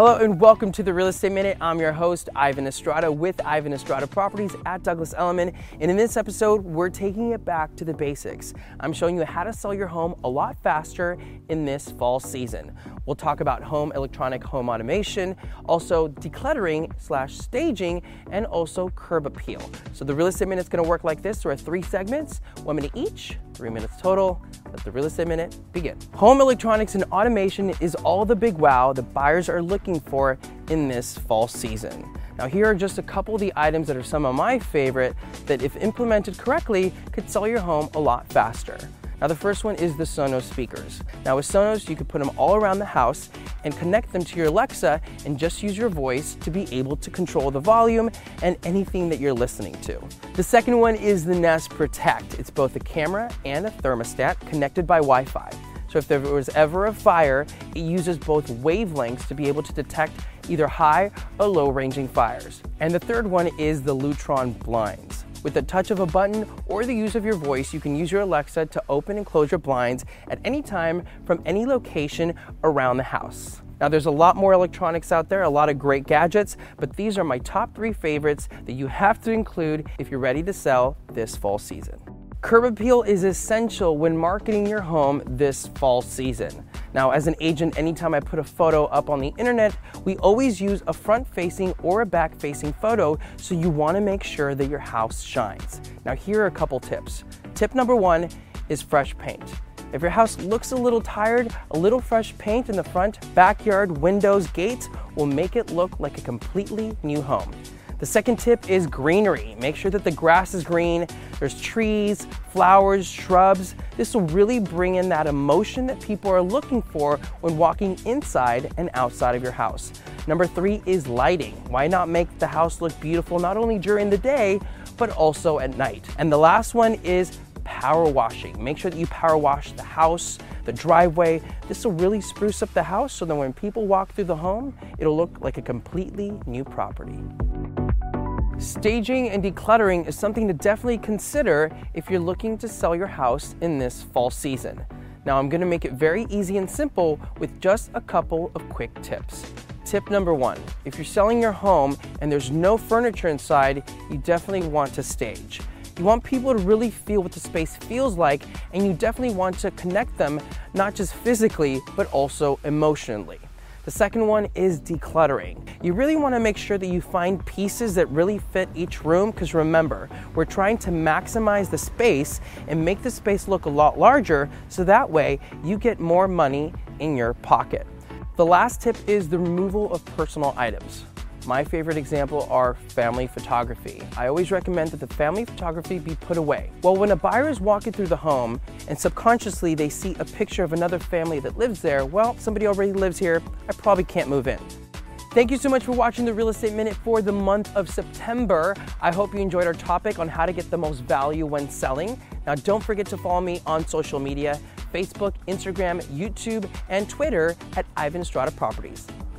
Hello and welcome to the Real Estate Minute. I'm your host, Ivan Estrada with Ivan Estrada Properties at Douglas Elliman. And in this episode, we're taking it back to the basics. I'm showing you how to sell your home a lot faster in this fall season. We'll talk about home electronic home automation, also decluttering slash staging, and also curb appeal. So the Real Estate Minute is going to work like this. There are three segments, one minute each, three minutes total. Let the Real Estate Minute begin. Home electronics and automation is all the big wow that buyers are looking for in this fall season. Now, here are just a couple of the items that are some of my favorite that, if implemented correctly, could sell your home a lot faster. Now, the first one is the Sonos speakers. Now, with Sonos, you can put them all around the house and connect them to your Alexa and just use your voice to be able to control the volume and anything that you're listening to. The second one is the Nest Protect. It's both a camera and a thermostat connected by Wi Fi. So if there was ever a fire, it uses both wavelengths to be able to detect either high or low ranging fires. And the third one is the Lutron blinds. With the touch of a button or the use of your voice, you can use your Alexa to open and close your blinds at any time from any location around the house. Now, there's a lot more electronics out there, a lot of great gadgets, but these are my top three favorites that you have to include if you're ready to sell this fall season. Curb appeal is essential when marketing your home this fall season. Now, as an agent, anytime I put a photo up on the internet, we always use a front facing or a back facing photo, so you want to make sure that your house shines. Now, here are a couple tips. Tip number one is fresh paint. If your house looks a little tired, a little fresh paint in the front, backyard, windows, gates will make it look like a completely new home. The second tip is greenery. Make sure that the grass is green, there's trees, flowers, shrubs. This will really bring in that emotion that people are looking for when walking inside and outside of your house. Number three is lighting. Why not make the house look beautiful not only during the day, but also at night? And the last one is power washing. Make sure that you power wash the house, the driveway. This will really spruce up the house so that when people walk through the home, it'll look like a completely new property. Staging and decluttering is something to definitely consider if you're looking to sell your house in this fall season. Now, I'm going to make it very easy and simple with just a couple of quick tips. Tip number one if you're selling your home and there's no furniture inside, you definitely want to stage. You want people to really feel what the space feels like, and you definitely want to connect them not just physically, but also emotionally. The second one is decluttering. You really want to make sure that you find pieces that really fit each room because remember, we're trying to maximize the space and make the space look a lot larger so that way you get more money in your pocket. The last tip is the removal of personal items. My favorite example are family photography. I always recommend that the family photography be put away. Well, when a buyer is walking through the home and subconsciously they see a picture of another family that lives there, well, somebody already lives here, I probably can't move in. Thank you so much for watching the Real Estate Minute for the month of September. I hope you enjoyed our topic on how to get the most value when selling. Now, don't forget to follow me on social media Facebook, Instagram, YouTube, and Twitter at Ivan Estrada Properties.